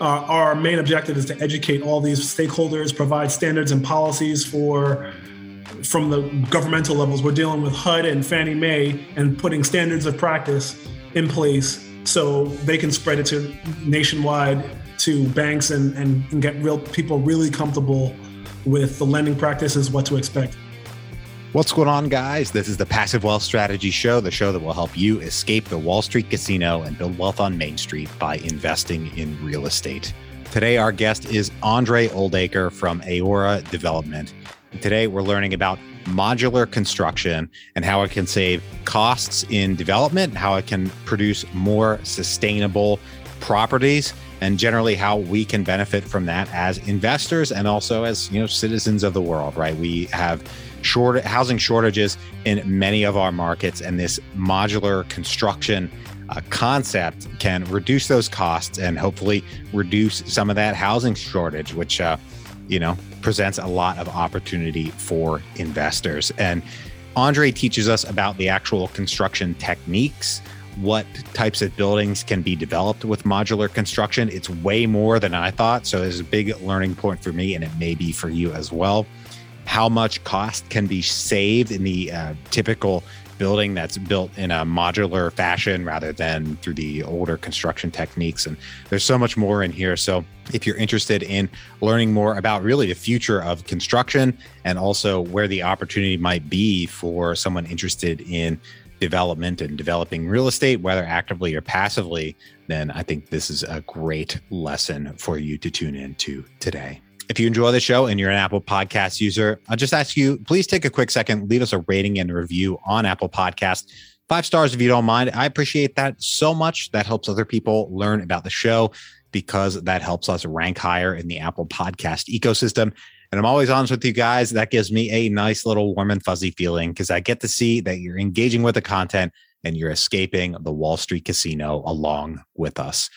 Uh, our main objective is to educate all these stakeholders, provide standards and policies for from the governmental levels. We're dealing with HUD and Fannie Mae and putting standards of practice in place so they can spread it to nationwide to banks and, and, and get real people really comfortable with the lending practices, what to expect. What's going on, guys? This is the Passive Wealth Strategy Show, the show that will help you escape the Wall Street casino and build wealth on Main Street by investing in real estate. Today, our guest is Andre Oldacre from Aora Development. And today, we're learning about modular construction and how it can save costs in development, how it can produce more sustainable properties and generally how we can benefit from that as investors and also as you know citizens of the world right we have short housing shortages in many of our markets, and this modular construction uh, concept can reduce those costs and hopefully reduce some of that housing shortage, which uh, you know presents a lot of opportunity for investors. And Andre teaches us about the actual construction techniques what types of buildings can be developed with modular construction. It's way more than I thought. So it's a big learning point for me, and it may be for you as well how much cost can be saved in the uh, typical building that's built in a modular fashion rather than through the older construction techniques. And there's so much more in here. So if you're interested in learning more about really the future of construction and also where the opportunity might be for someone interested in development and developing real estate, whether actively or passively, then I think this is a great lesson for you to tune into today. If you enjoy the show and you're an Apple Podcast user, I'll just ask you please take a quick second, leave us a rating and review on Apple Podcast. Five stars if you don't mind. I appreciate that so much. That helps other people learn about the show because that helps us rank higher in the Apple Podcast ecosystem. And I'm always honest with you guys. That gives me a nice little warm and fuzzy feeling because I get to see that you're engaging with the content and you're escaping the Wall Street casino along with us.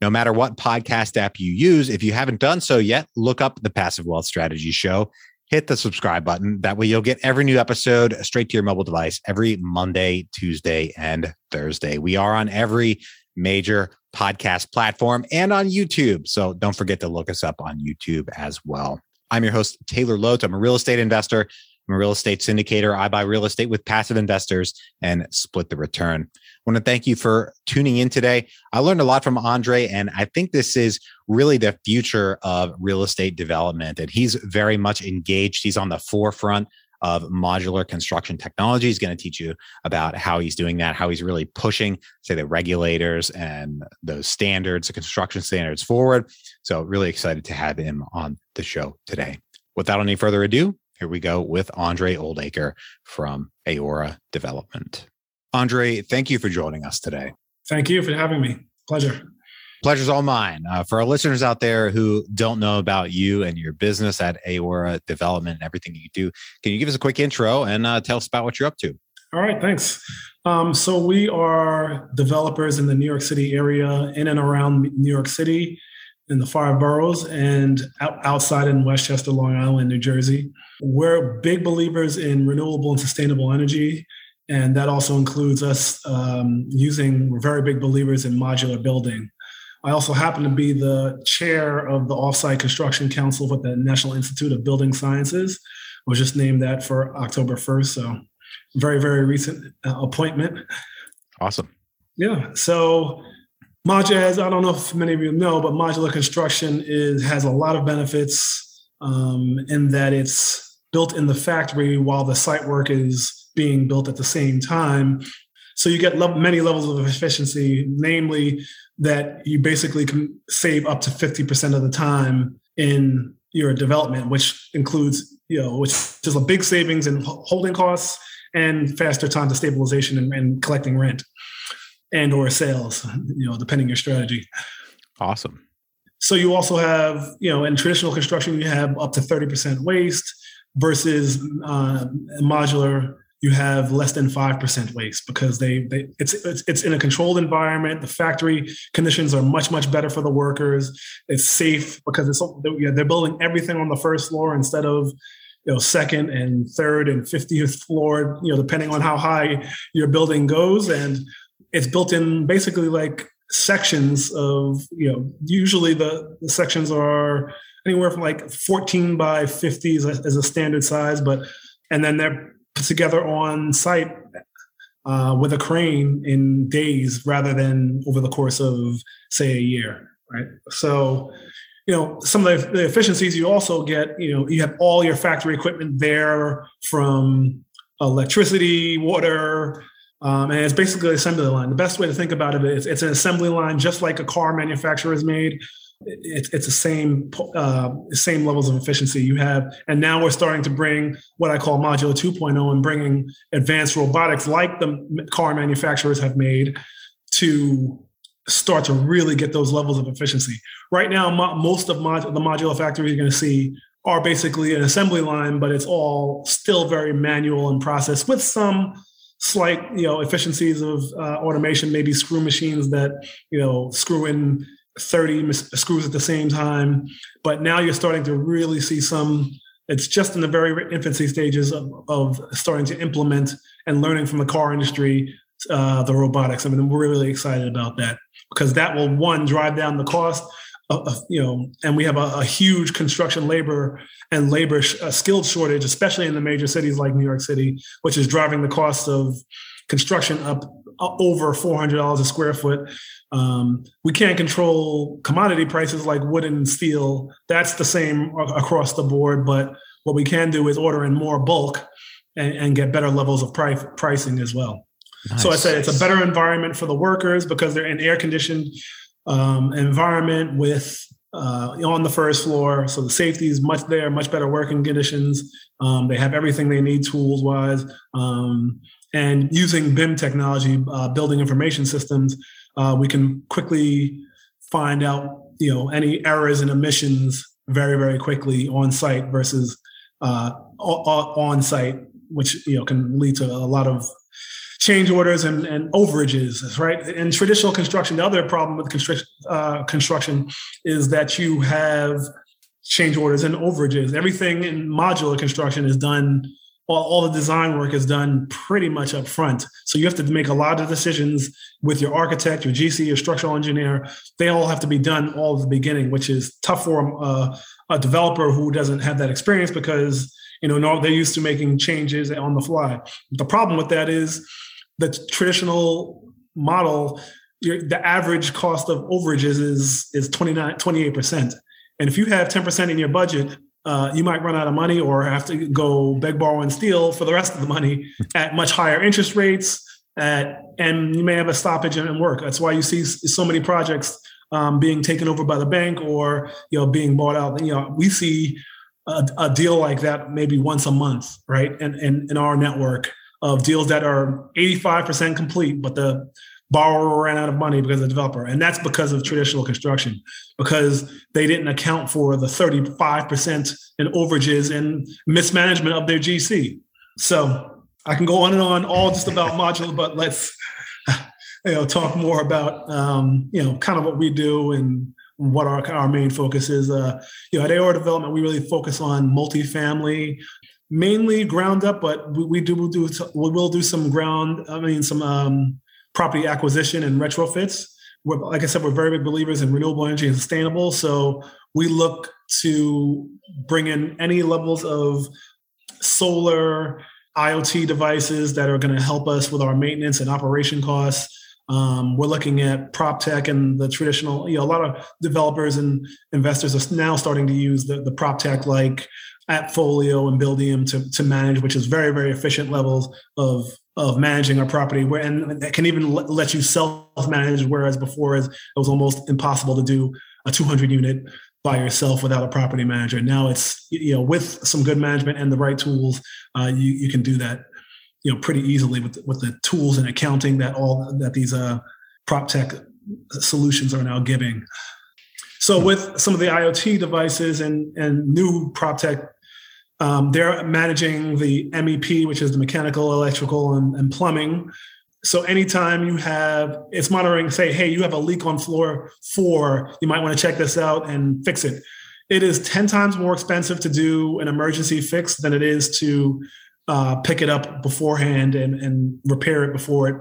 No matter what podcast app you use, if you haven't done so yet, look up the Passive Wealth Strategy Show. Hit the subscribe button. That way, you'll get every new episode straight to your mobile device every Monday, Tuesday, and Thursday. We are on every major podcast platform and on YouTube. So don't forget to look us up on YouTube as well. I'm your host, Taylor Loht. I'm a real estate investor. I'm a real estate syndicator. I buy real estate with passive investors and split the return want to thank you for tuning in today. I learned a lot from Andre, and I think this is really the future of real estate development. And he's very much engaged. He's on the forefront of modular construction technology. He's going to teach you about how he's doing that, how he's really pushing, say, the regulators and those standards, the construction standards forward. So, really excited to have him on the show today. Without any further ado, here we go with Andre Oldacre from Aora Development. Andre, thank you for joining us today. Thank you for having me. Pleasure. Pleasure's all mine. Uh, for our listeners out there who don't know about you and your business at Aora Development and everything you do, can you give us a quick intro and uh, tell us about what you're up to? All right, thanks. Um, so we are developers in the New York City area, in and around New York City, in the five boroughs, and out, outside in Westchester, Long Island, New Jersey. We're big believers in renewable and sustainable energy and that also includes us um, using, we're very big believers in modular building. I also happen to be the chair of the Offsite Construction Council with the National Institute of Building Sciences. I was just named that for October 1st. So, very, very recent uh, appointment. Awesome. Yeah. So, modular, I don't know if many of you know, but modular construction is has a lot of benefits um, in that it's built in the factory while the site work is being built at the same time. So you get many levels of efficiency, namely that you basically can save up to 50% of the time in your development, which includes, you know, which is a big savings in holding costs and faster time to stabilization and, and collecting rent and or sales, you know, depending your strategy. Awesome. So you also have, you know, in traditional construction, you have up to 30% waste versus uh, modular you have less than 5% waste because they, they it's, it's, it's in a controlled environment. The factory conditions are much much better for the workers. It's safe because it's they're building everything on the first floor instead of you know second and third and 50th floor you know depending on how high your building goes. And it's built in basically like sections of you know usually the, the sections are anywhere from like 14 by 50 as a, as a standard size but and then they're together on site uh, with a crane in days rather than over the course of say a year right so you know some of the, efficiencies you also get you know you have all your factory equipment there from electricity water um, and it's basically an assembly line. The best way to think about it is it's an assembly line, just like a car manufacturer is made. It's it's the same uh, same levels of efficiency you have, and now we're starting to bring what I call modular 2.0 and bringing advanced robotics like the car manufacturers have made to start to really get those levels of efficiency. Right now, mo- most of mod- the modular factories you're going to see are basically an assembly line, but it's all still very manual and process with some slight you know efficiencies of uh, automation maybe screw machines that you know screw in 30 screws at the same time but now you're starting to really see some it's just in the very infancy stages of, of starting to implement and learning from the car industry uh, the robotics. I mean we're really excited about that because that will one drive down the cost uh, you know, and we have a, a, huge construction labor and labor sh- skilled shortage, especially in the major cities like New York City, which is driving the cost of construction up uh, over $400 a square foot. Um, we can't control commodity prices like wood and steel. That's the same across the board. But what we can do is order in more bulk and, and get better levels of price, pricing as well. Nice. So I said it's a better environment for the workers because they're in air conditioned um, environment with uh, on the first floor. So the safety is much there, much better working conditions. Um, they have everything they need tools wise. Um, and using BIM technology, uh, building information systems, uh, we can quickly find out you know any errors and omissions very very quickly on site versus uh, on site, which you know can lead to a lot of change orders and, and overages, right? In traditional construction, the other problem with construction, uh, construction is that you have change orders and overages. Everything in modular construction is done, all, all the design work is done pretty much up front. So you have to make a lot of decisions with your architect, your GC, your structural engineer. They all have to be done all at the beginning, which is tough for a, a developer who doesn't have that experience because you know they're used to making changes on the fly. The problem with that is the traditional model, the average cost of overages is is 29, 28%. And if you have 10% in your budget, uh, you might run out of money or have to go beg, borrow, and steal for the rest of the money at much higher interest rates. At, and you may have a stoppage in work. That's why you see so many projects um, being taken over by the bank or you know being bought out. You know, we see a, a deal like that maybe once a month, right? And in, in our network, of deals that are 85% complete, but the borrower ran out of money because of the developer. And that's because of traditional construction, because they didn't account for the 35% in overages and mismanagement of their GC. So I can go on and on, all just about modular, but let's you know talk more about um, you know kind of what we do and what our, our main focus is. Uh, you know, at AOR Development, we really focus on multifamily, mainly ground up, but we, we do we'll do we will do some ground. I mean, some um, property acquisition and retrofits. We're, like I said, we're very big believers in renewable energy and sustainable. So we look to bring in any levels of solar IoT devices that are going to help us with our maintenance and operation costs. Um, we're looking at prop tech and the traditional, you know, a lot of developers and investors are now starting to use the, the prop tech like AppFolio and Buildium to, to manage, which is very, very efficient levels of of managing a property where and it can even let you self-manage whereas before it was almost impossible to do a 200 unit by yourself without a property manager. Now it's you know with some good management and the right tools uh, you, you can do that you know pretty easily with with the tools and accounting that all that these uh, prop tech solutions are now giving. So with some of the iot devices and and new prop tech um, they're managing the MEP, which is the mechanical, electrical, and, and, plumbing. So anytime you have, it's monitoring, say, hey, you have a leak on floor four, you might want to check this out and fix it. It is 10 times more expensive to do an emergency fix than it is to uh, pick it up beforehand and, and repair it before it,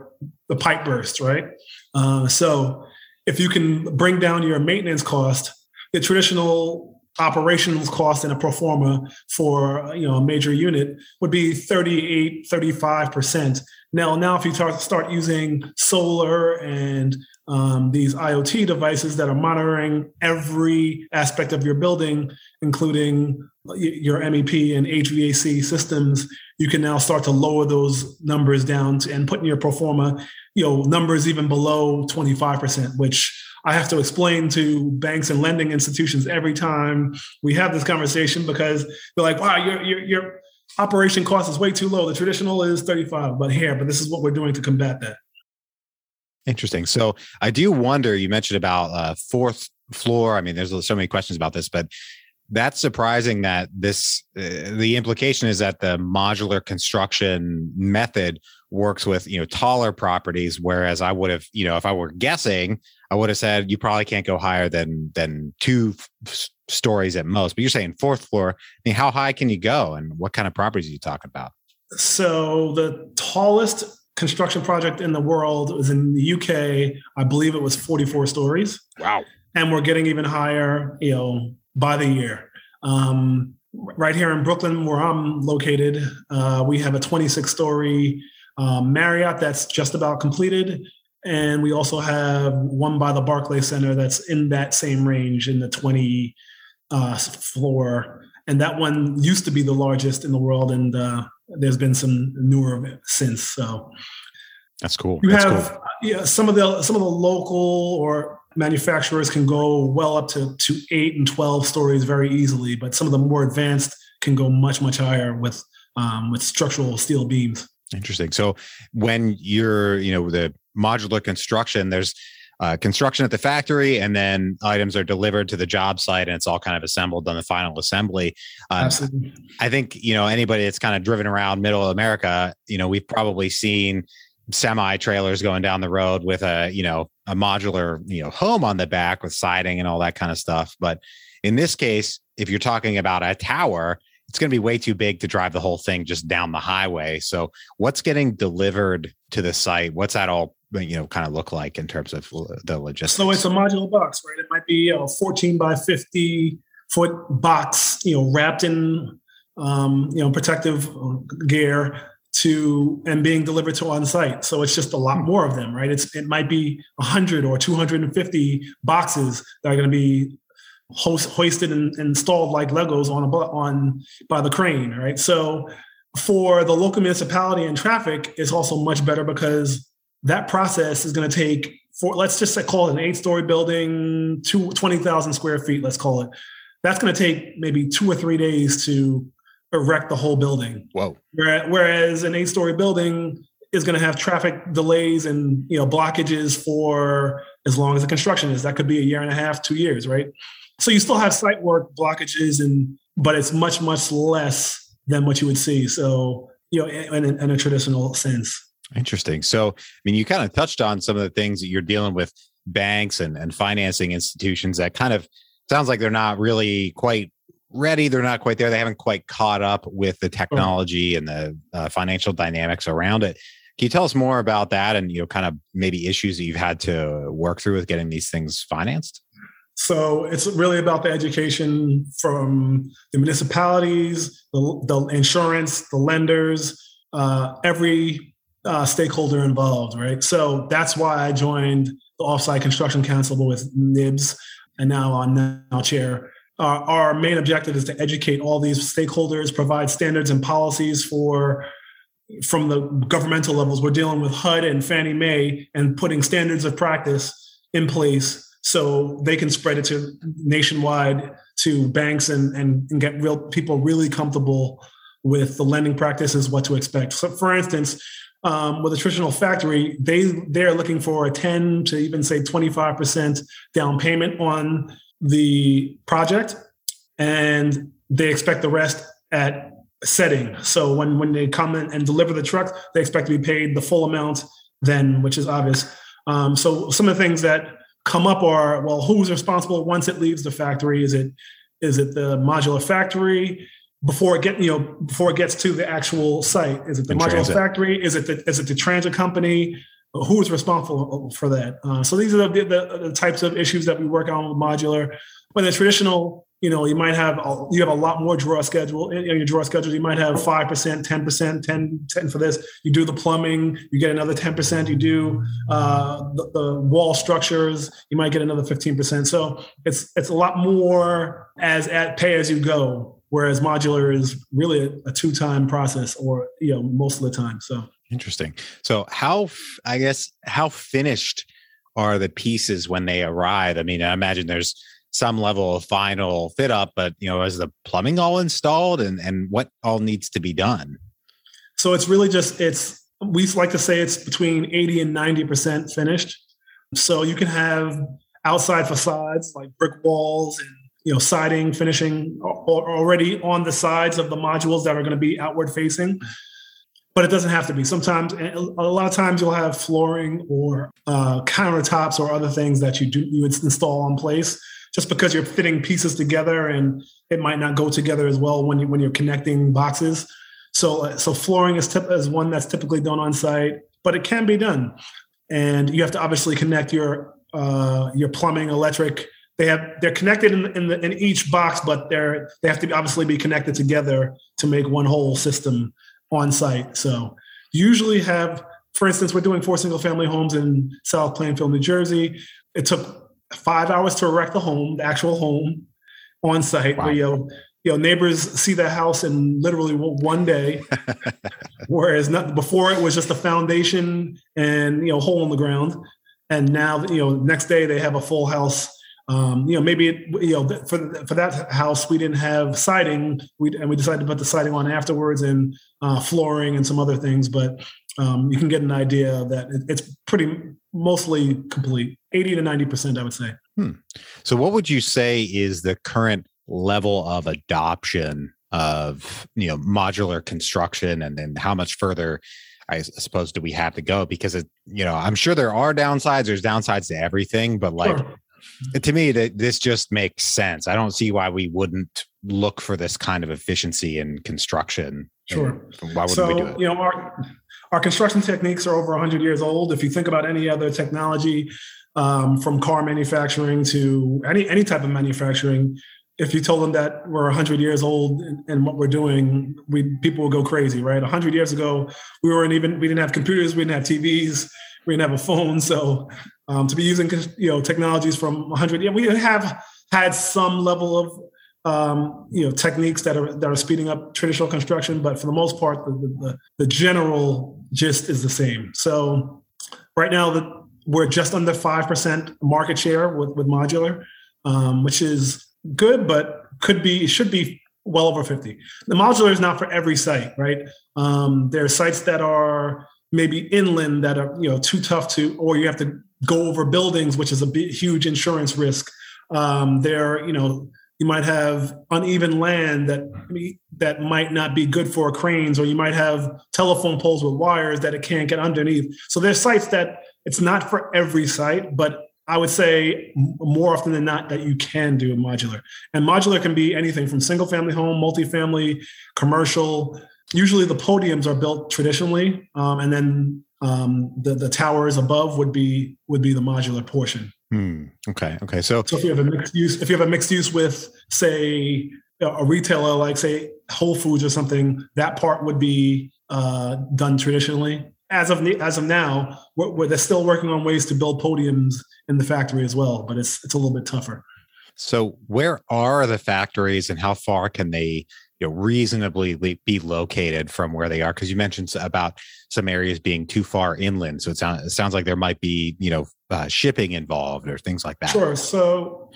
the pipe bursts, right? Uh, so if you can bring down your maintenance cost, the traditional operations cost in a pro forma for you know a major unit would be 38 35% now now if you start start using solar and um, these iot devices that are monitoring every aspect of your building including your mep and hvac systems you can now start to lower those numbers down to, and put in your pro forma you know numbers even below 25% which I have to explain to banks and lending institutions every time we have this conversation because they're like, wow, your, your, your operation cost is way too low. The traditional is 35, but here, but this is what we're doing to combat that. Interesting. So I do wonder, you mentioned about uh, fourth floor. I mean, there's so many questions about this, but that's surprising that this, uh, the implication is that the modular construction method works with, you know, taller properties. Whereas I would have, you know, if I were guessing, I would have said you probably can't go higher than than two f- stories at most. But you're saying fourth floor. I mean, how high can you go, and what kind of properties are you talking about? So the tallest construction project in the world was in the UK. I believe it was 44 stories. Wow! And we're getting even higher, you know, by the year. Um, right here in Brooklyn, where I'm located, uh, we have a 26 story um, Marriott that's just about completed and we also have one by the Barclay Center that's in that same range in the 20 uh, floor. And that one used to be the largest in the world, and uh, there's been some newer since. So that's cool. You that's have cool. yeah some of the some of the local or manufacturers can go well up to to eight and twelve stories very easily, but some of the more advanced can go much much higher with um, with structural steel beams. Interesting. So when you're, you know, the modular construction, there's uh, construction at the factory, and then items are delivered to the job site, and it's all kind of assembled on the final assembly. Um, Absolutely. I think you know anybody that's kind of driven around Middle America, you know, we've probably seen semi trailers going down the road with a you know a modular you know home on the back with siding and all that kind of stuff. But in this case, if you're talking about a tower, it's going to be way too big to drive the whole thing just down the highway. So, what's getting delivered to the site? What's that all you know kind of look like in terms of the logistics? So it's a modular box, right? It might be a 14 by 50 foot box, you know, wrapped in um, you know protective gear to and being delivered to on site. So it's just a lot more of them, right? It's it might be 100 or 250 boxes that are going to be host, hoisted and, installed like Legos on a on by the crane, right? So for the local municipality and traffic, it's also much better because that process is going to take for let's just call it an eight-story building, two, 20,000 square feet, let's call it. That's going to take maybe two or three days to erect the whole building. Whoa. Whereas an eight-story building is going to have traffic delays and you know blockages for as long as the construction is. That could be a year and a half, two years, right? So you still have site work blockages, and but it's much much less than what you would see. So you know, in, in a traditional sense. Interesting. So, I mean, you kind of touched on some of the things that you're dealing with banks and, and financing institutions that kind of sounds like they're not really quite ready. They're not quite there. They haven't quite caught up with the technology and the uh, financial dynamics around it. Can you tell us more about that and, you know, kind of maybe issues that you've had to work through with getting these things financed? So it's really about the education from the municipalities, the, the insurance, the lenders, uh, every uh, stakeholder involved, right? So that's why I joined the Offsite Construction Council with NIBS, and now I'm now chair. Uh, our main objective is to educate all these stakeholders, provide standards and policies for from the governmental levels. We're dealing with HUD and Fannie Mae and putting standards of practice in place so they can spread it to nationwide to banks and, and, and get real people really comfortable with the lending practices, what to expect. So, for instance, um, with a traditional factory, they they're looking for a 10 to even say 25% down payment on the project, and they expect the rest at setting. So when when they come in and deliver the truck, they expect to be paid the full amount then, which is obvious. Um, so some of the things that come up are well, who's responsible once it leaves the factory? Is it is it the modular factory before it get you know before it gets to the actual site? Is it the modular transit. factory? Is it the is it the transit company? who is responsible for that? Uh, so these are the, the, the, types of issues that we work on with modular. When the traditional, you know, you might have a, you have a lot more draw schedule in, your draw schedule. You might have five percent, ten percent, 10 10 for this. You do the plumbing, you get another ten percent. You do uh, the, the wall structures, you might get another fifteen percent. So it's it's a lot more as at pay as you go whereas modular is really a, a two time process or you know most of the time so interesting so how i guess how finished are the pieces when they arrive i mean i imagine there's some level of final fit up but you know is the plumbing all installed and and what all needs to be done? So it's really just it's we like to say it's between 80 and 90 percent finished. So you can have outside facades like brick walls and you know siding finishing already on the sides of the modules that are going to be outward facing. But it doesn't have to be. Sometimes a lot of times you'll have flooring or uh, countertops or other things that you do you install in place just because you're fitting pieces together and it might not go together as well when you when you're connecting boxes so uh, so flooring is, tip, is one that's typically done on site but it can be done and you have to obviously connect your uh, your plumbing electric they have they're connected in in, the, in each box, but they're they have to obviously be connected together to make one whole system on site. So usually have, for instance, we're doing four single family homes in South Plainfield, New Jersey. It took five hours to erect the home, the actual home on site. Wow. Where, you know, you know, neighbors see the house in literally one day, whereas not, before it was just a foundation and you know hole in the ground, and now you know next day they have a full house um, you know, maybe it, you know for for that house we didn't have siding, we and we decided to put the siding on afterwards and uh, flooring and some other things. But um, you can get an idea that it, it's pretty mostly complete, eighty to ninety percent, I would say. Hmm. So, what would you say is the current level of adoption of you know modular construction, and then how much further? I suppose do we have to go because it, you know, I'm sure there are downsides. There's downsides to everything, but like sure to me that this just makes sense i don't see why we wouldn't look for this kind of efficiency in construction sure why wouldn't so, we do it you know our our construction techniques are over 100 years old. If you think about any other technology um, from car manufacturing to any any type of manufacturing if you told them that we're 100 years old and, what we're doing we people will go crazy right? 100 years ago we weren't even we didn't have computers we didn't have tvs we didn't have a phone. So um, to be using you know technologies from 100 yeah we have had some level of um, you know techniques that are that are speeding up traditional construction but for the most part the, the, the general gist is the same. So right now the, we're just under 5% market share with, with modular um, which is good but could be should be well over 50 the modular is not for every site right? Um, there are sites that are maybe inland that are you know too tough to or you have to go over buildings, which is a huge insurance risk. Um, there, you know, you might have uneven land that that might not be good for cranes, or you might have telephone poles with wires that it can't get underneath. So there's sites that it's not for every site, but I would say more often than not that you can do a modular. And modular can be anything from single family home, multifamily, commercial. Usually the podiums are built traditionally, um, and then um, the the towers above would be would be the modular portion. Hmm. Okay. Okay. So, so if you have a mixed use, if you have a mixed use with, say, a retailer like say Whole Foods or something, that part would be uh, done traditionally. As of as of now, we're, we're, they're still working on ways to build podiums in the factory as well, but it's it's a little bit tougher. So, where are the factories, and how far can they you know reasonably be located from where they are because you mentioned about some areas being too far inland so it sounds, it sounds like there might be you know uh, shipping involved or things like that. Sure so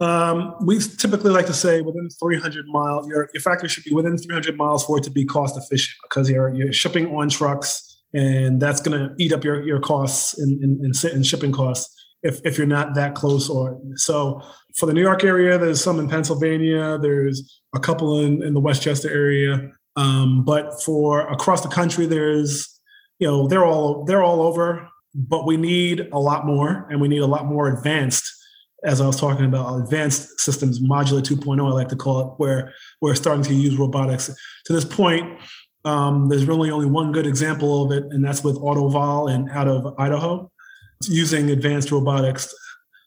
um, we typically like to say within 300 miles your, your factory should be within 300 miles for it to be cost efficient because you're, you're shipping on trucks and that's going to eat up your, your costs in, in, in, in shipping costs if, if you're not that close or so for the New York area, there's some in Pennsylvania, there's a couple in, in the Westchester area. Um, but for across the country, there's, you know, they're all they're all over, but we need a lot more and we need a lot more advanced, as I was talking about, advanced systems, modular 2.0, I like to call it, where we're starting to use robotics. To this point, Um, there's really only one good example of it, and that's with AutoVol and out of Idaho, using advanced robotics.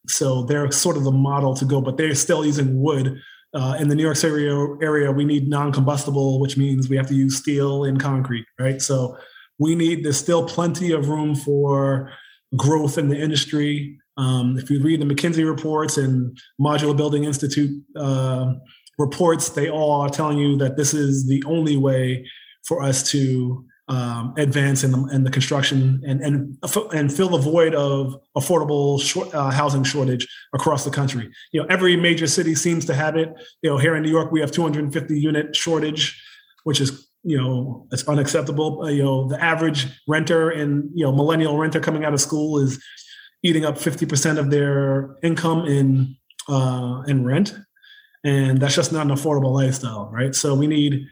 So they're sort of the model to go, but they're still using wood. Uh, in the New York City area, we need non-combustible, which means we have to use steel and concrete, right? So we need. There's still plenty of room for growth in the industry. Um, if you read the McKinsey reports and Modular Building Institute uh, reports, they all are telling you that this is the only way for us to um, advance in the, in the construction and, and and fill the void of affordable short, uh, housing shortage across the country. You know, every major city seems to have it. You know, here in New York, we have 250 unit shortage, which is you know it's unacceptable. Uh, you know, the average renter and you know millennial renter coming out of school is eating up 50% of their income in uh, in rent, and that's just not an affordable lifestyle, right? So we need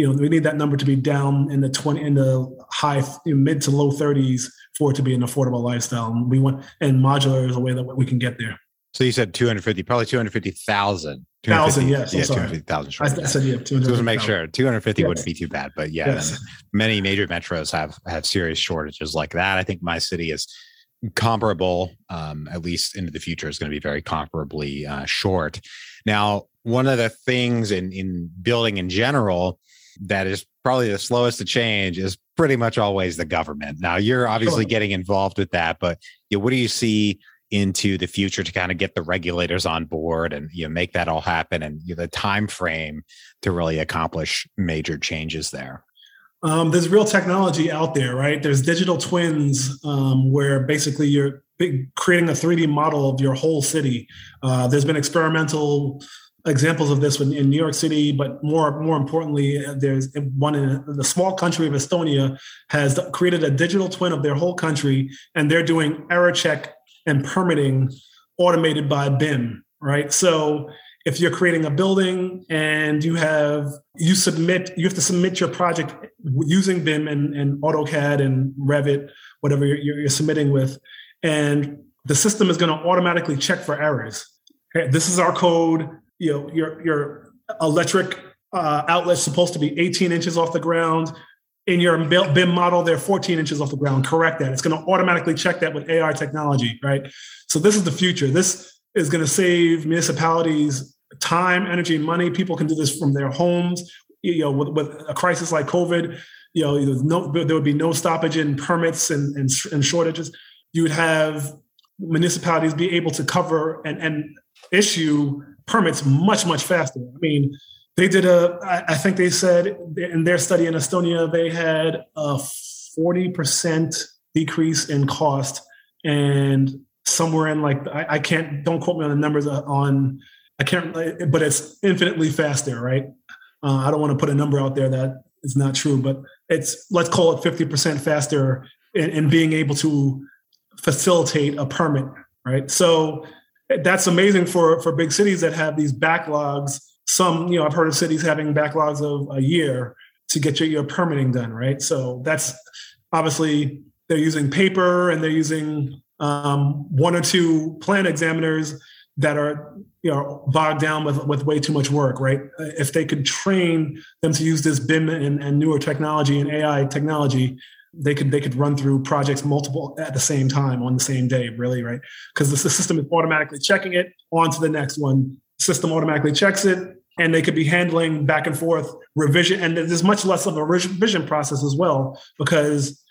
you know, we need that number to be down in the 20 in the high know, mid to low 30s for it to be an affordable lifestyle. And we want and modular is a way that we can get there. So you said 250, probably 250,000. Thousand, yes. Yeah, 250,000. I, I, said, yeah, 250, Just to make sure 250 yes. wouldn't be too bad. But yeah, yes. many major metros have, have serious shortages like that. I think my city is comparable, um, at least into the future, is going to be very comparably uh, short. Now, one of the things in, in building in general that is probably the slowest to change is pretty much always the government. Now you're obviously getting involved with that, but you know, what do you see into the future to kind of get the regulators on board and you know make that all happen and you know, the time frame to really accomplish major changes there? Um, there's real technology out there, right? There's digital twins um, where basically you're creating a 3D model of your whole city. Uh, there's been experimental examples of this in, in New York City, but more more importantly, there's one in the small country of Estonia has created a digital twin of their whole country, and they're doing error check and permitting automated by BIM. Right, so if you're creating a building and you have you submit you have to submit your project using BIM and, and AutoCAD and Revit, whatever you're, you're submitting with, and the system is going to automatically check for errors. this is our code you know your your electric uh, outlet's supposed to be 18 inches off the ground. In your BIM model, they're 14 inches off the ground. Correct that. It's going to automatically check that with AI technology, right? So this is the future. This is going to save municipalities time, energy, money. People can do this from their homes. You know, with, with a crisis like COVID, you know, no, there would be no stoppage in permits and, and, and shortages. You would have municipalities be able to cover and, and issue permits much, much faster. I mean, they did a, I think they said in their study in Estonia, they had a 40% decrease in cost and somewhere in like, I, I can't, don't quote me on the numbers uh, on, I can't, but it's infinitely faster, right? Uh, I don't want to put a number out there that is not true, but it's, let's call it 50% faster in, in being able to facilitate a permit, right? So that's amazing for for big cities that have these backlogs. Some, you know, I've heard of cities having backlogs of a year to get your, your permitting done, right? So that's obviously they're using paper and they're using um, one or two plan examiners that are you know bogged down with with way too much work, right? If they could train them to use this BIM and, and newer technology and AI technology, they could they could run through projects multiple at the same time on the same day really right? Because the system is automatically checking it on to the next one. System automatically checks it and they could be handling back and forth revision and there's much less of a revision process as well because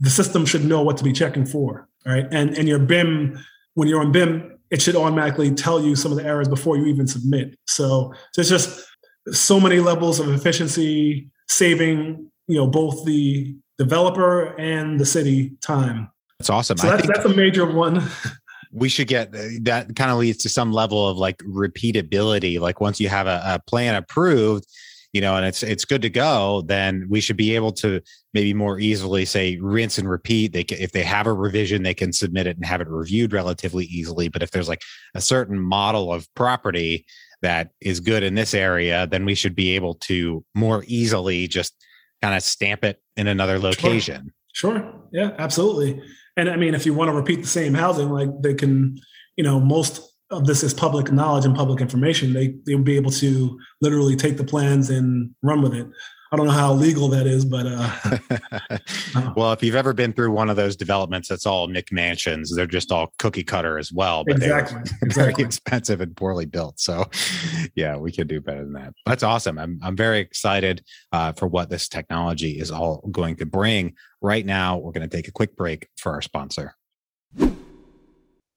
the system should know what to be checking for right? And and your bim when you're on bim it should automatically tell you some of the errors before you even submit. So there's just so many levels of efficiency saving you know both the developer and the city time. That's awesome. So that's, that's a major one. we should get that kind of leads to some level of like repeatability. Like once you have a, a, plan approved, you know, and it's it's good to go, then we should be able to maybe more easily say rinse and repeat. They can, if they have a revision, they can submit it and have it reviewed relatively easily. But if there's like a certain model of property that is good in this area, then we should be able to more easily just kind of stamp it in another location. Sure. sure. Yeah, absolutely. And I mean, if you want to repeat the same housing, like they can, you know, most of this is public knowledge and public information. They they'll be able to literally take the plans and run with it. I don't know how legal that is, but uh, well, if you've ever been through one of those developments, that's all McMansions. They're just all cookie cutter as well, but exactly, they're very expensive and poorly built. So, yeah, we can do better than that. That's awesome. I'm I'm very excited uh, for what this technology is all going to bring. Right now, we're going to take a quick break for our sponsor.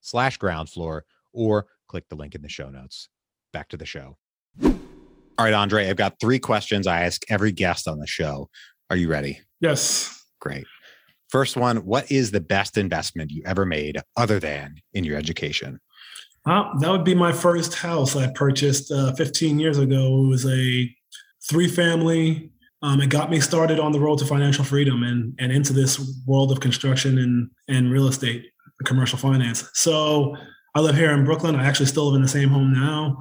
slash ground floor or click the link in the show notes. Back to the show. All right, Andre, I've got three questions I ask every guest on the show. Are you ready? Yes. Great. First one What is the best investment you ever made other than in your education? Uh, that would be my first house I purchased uh, 15 years ago. It was a three family. Um, it got me started on the road to financial freedom and, and into this world of construction and, and real estate commercial finance. So I live here in Brooklyn. I actually still live in the same home now.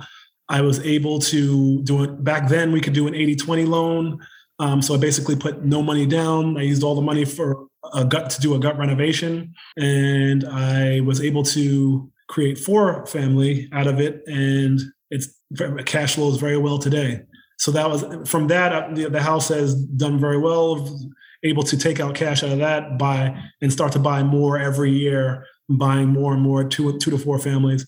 I was able to do it back then. We could do an 80 20 loan. Um, so I basically put no money down. I used all the money for a gut to do a gut renovation. And I was able to create four family out of it. And it's cash flows very well today. So that was from that, uh, the, the house has done very well able to take out cash out of that, buy and start to buy more every year, buying more and more two two to four families.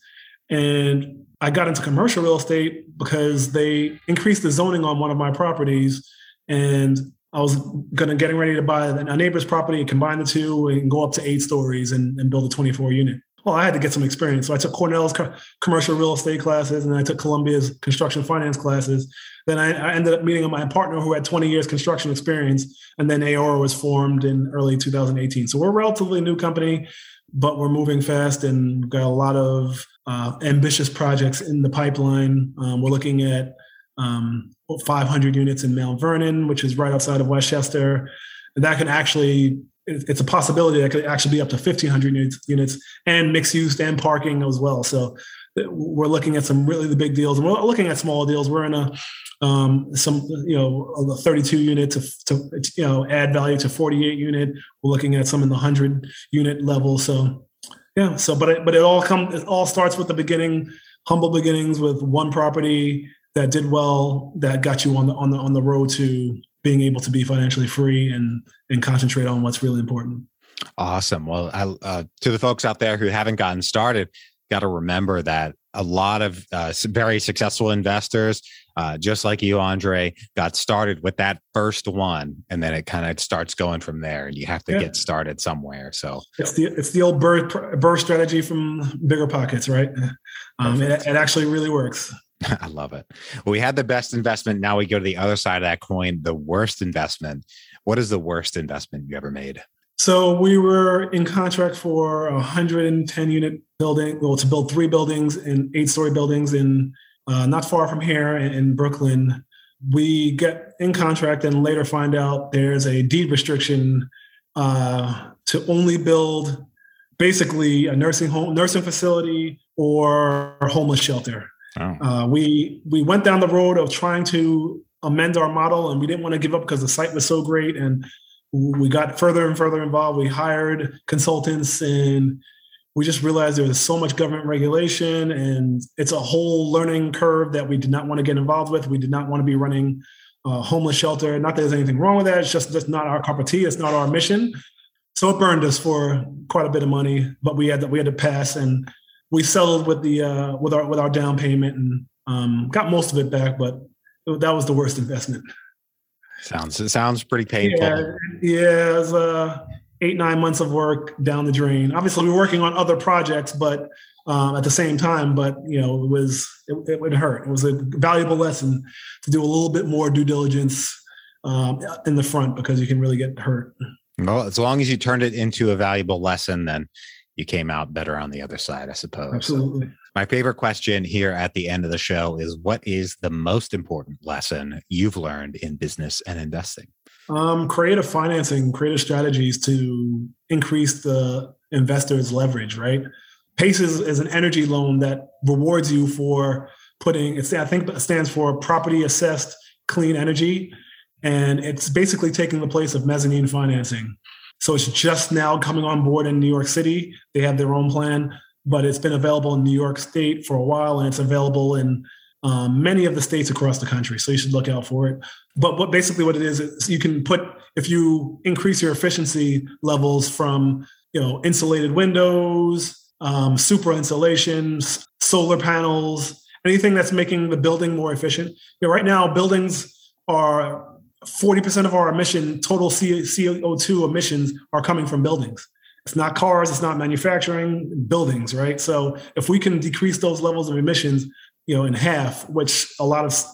And I got into commercial real estate because they increased the zoning on one of my properties, and I was gonna getting ready to buy a neighbor's property and combine the two and go up to eight stories and, and build a 24 unit well, I had to get some experience. So I took Cornell's co- commercial real estate classes and I took Columbia's construction finance classes. Then I, I, ended up meeting my partner who had 20 years construction experience. And then Aora was formed in early 2018. So we're a relatively new company, but we're moving fast and got a lot of uh, ambitious projects in the pipeline. Um, we're looking at um, 500 units in Mount Vernon, which is right outside of Westchester. And that can actually it's a possibility that could actually be up to 1500 units, units and mixed use and parking as well. So we're looking at some really the big deals and we're looking at small deals. We're in a, um, some, you know, a 32 unit to, to, you know, add value to 48 unit. We're looking at some in the hundred unit level. So yeah. So, but it, but it all comes, it all starts with the beginning, humble beginnings with one property that did well, that got you on the, on the, on the road to being able to be financially free and and concentrate on what's really important. Awesome. Well, I, uh, to the folks out there who haven't gotten started, got to remember that a lot of uh, very successful investors, uh, just like you, Andre, got started with that first one, and then it kind of starts going from there. And you have to yeah. get started somewhere. So it's the it's the old birth birth strategy from BiggerPockets, right? Um, it, it actually really works. I love it. we had the best investment. Now we go to the other side of that coin, the worst investment. What is the worst investment you ever made? So we were in contract for a 110 unit building, well, to build three buildings and eight story buildings in uh, not far from here in Brooklyn. We get in contract and later find out there's a deed restriction uh, to only build basically a nursing home, nursing facility, or homeless shelter. Oh. Uh, we we went down the road of trying to amend our model, and we didn't want to give up because the site was so great. And we got further and further involved. We hired consultants and we just realized there was so much government regulation and it's a whole learning curve that we did not want to get involved with. We did not want to be running a homeless shelter. Not that there's anything wrong with that. It's just just not our cup of tea. It's not our mission. So it burned us for quite a bit of money, but we had to, we had to pass and we settled with the uh, with our with our down payment and um, got most of it back, but that was the worst investment. Sounds it sounds pretty painful. Yeah, yeah it was uh, eight nine months of work down the drain. Obviously, we were working on other projects, but um, at the same time. But you know, it was it, it would hurt. It was a valuable lesson to do a little bit more due diligence um, in the front because you can really get hurt. Well, as long as you turned it into a valuable lesson, then you came out better on the other side, I suppose. Absolutely. So my favorite question here at the end of the show is what is the most important lesson you've learned in business and investing? Um, creative financing, creative strategies to increase the investor's leverage, right? PACE is, is an energy loan that rewards you for putting, it's, I think it stands for property assessed clean energy. And it's basically taking the place of mezzanine financing. So it's just now coming on board in New York City. They have their own plan, but it's been available in New York State for a while, and it's available in um, many of the states across the country. So you should look out for it. But what basically what it is is you can put if you increase your efficiency levels from you know insulated windows, um, super insulations, solar panels, anything that's making the building more efficient. You know, right now buildings are 40% of our emission, total CO2 emissions are coming from buildings. It's not cars, it's not manufacturing, buildings, right? So if we can decrease those levels of emissions, you know, in half, which a lot of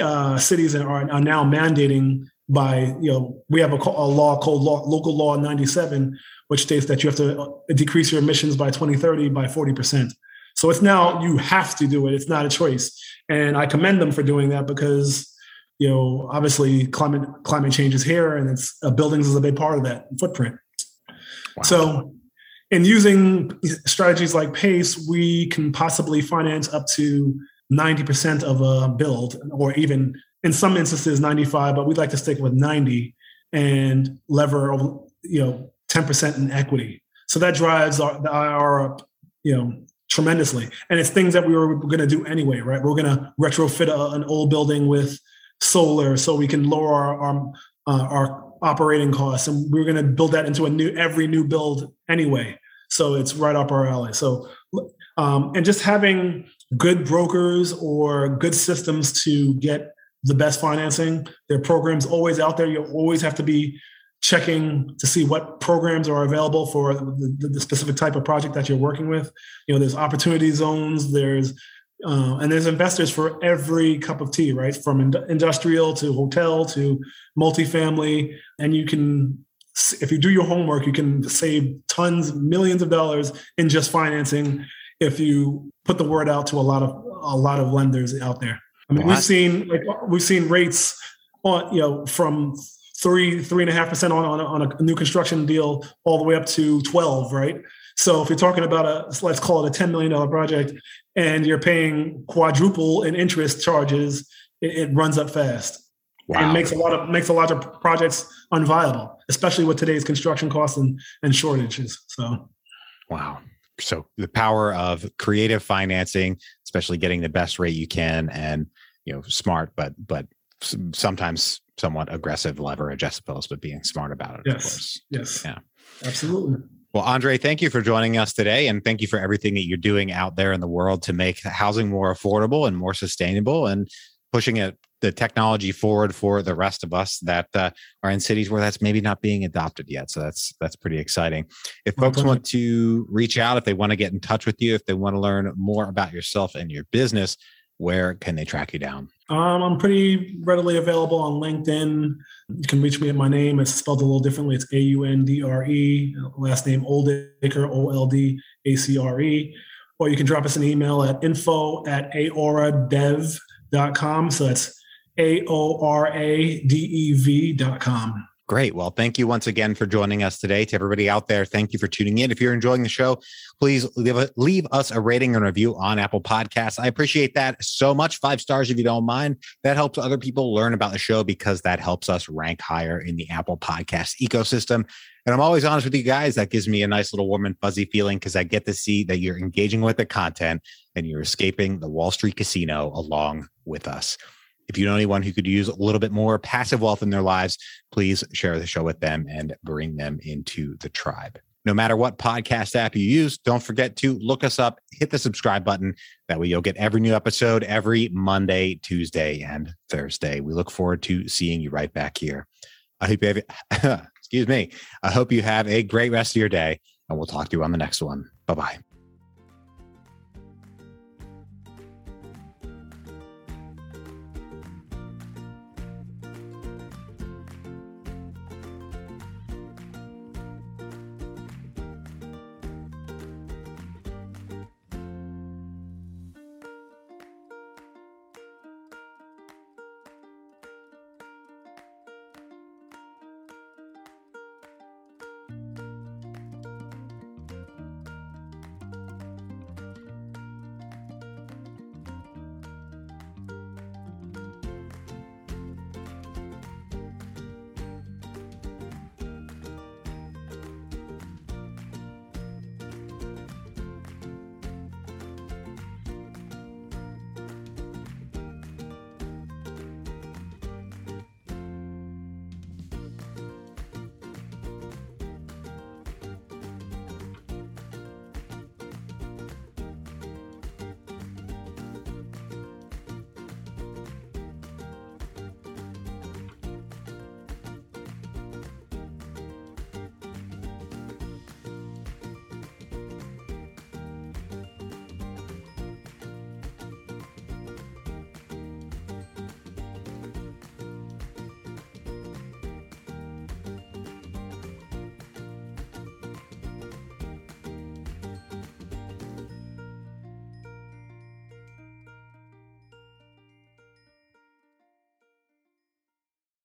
uh, cities are, are now mandating by, you know, we have a, a law called law, Local Law 97, which states that you have to uh, decrease your emissions by 2030 by 40%. So it's now you have to do it. It's not a choice. And I commend them for doing that because you know, obviously climate climate change is here, and it's uh, buildings is a big part of that footprint. Wow. So, in using strategies like PACE, we can possibly finance up to ninety percent of a build, or even in some instances ninety five. But we'd like to stick with ninety and lever, you know, ten percent in equity. So that drives our, the IRR up, you know, tremendously. And it's things that we were going to do anyway, right? We're going to retrofit a, an old building with solar so we can lower our our, uh, our operating costs and we're going to build that into a new every new build anyway. So it's right up our alley. So um, and just having good brokers or good systems to get the best financing there are programs always out there. You always have to be checking to see what programs are available for the, the, specific type of project that you're working with. You know there's opportunity zones there's uh, and there's investors for every cup of tea, right? From in- industrial to hotel to multifamily. And you can, if you do your homework, you can save tons, millions of dollars in just financing if you put the word out to a lot of a lot of lenders out there. I mean, we've seen like we've seen rates on you know from three three and a half percent on on a, on a new construction deal all the way up to twelve, right? So if you're talking about a let's call it a ten million dollar project, and you're paying quadruple in interest charges, it, it runs up fast. Wow. And makes a lot of makes a lot of projects unviable, especially with today's construction costs and, and shortages. So wow. So the power of creative financing, especially getting the best rate you can and you know, smart, but but sometimes somewhat aggressive leverage, I suppose, but being smart about it, yes. of course. Yes. Yeah. Absolutely. Well, Aundre, thank you for joining us today. And thank you for everything that you're doing out there in the world to make housing more affordable and more sustainable and pushing it the technology forward for the rest of us that uh, are in cities where that's maybe not being adopted yet. So that's that's pretty exciting. If folks want to reach out, if they want to get in touch with you, if they want to learn more about yourself and your business, where can they track you down? Um, I'm pretty readily available on LinkedIn. You can reach me at my name. It's spelled a little differently. It's A U N D R E, last name Oldacre, O L D A C R E. Or you can drop us an email at info at aoradev.com. So that's A O R A D E V.com. Great. Well, thank you once again for joining us today. To everybody out there, thank you for tuning in. If you're enjoying the show, please leave, a, leave us a rating and review on Apple Podcasts. I appreciate that so much. Five stars if you don't mind. That helps other people learn about the show because that helps us rank higher in the Apple Podcast ecosystem. And I'm always honest with you guys. That gives me a nice little warm and fuzzy feeling because I get to see that you're engaging with the content and you're escaping the Wall Street casino along with us. If you know anyone who could use a little bit more passive wealth in their lives, please share the show with them and bring them into the tribe. No matter what podcast app you use, don't forget to look us up, hit the subscribe button. That way you'll get every new episode every Monday, Tuesday, and Thursday. We look forward to seeing you right back here. I hope you have, excuse me. I hope you have a great rest of your day, and we'll talk to you on the next one. Bye bye.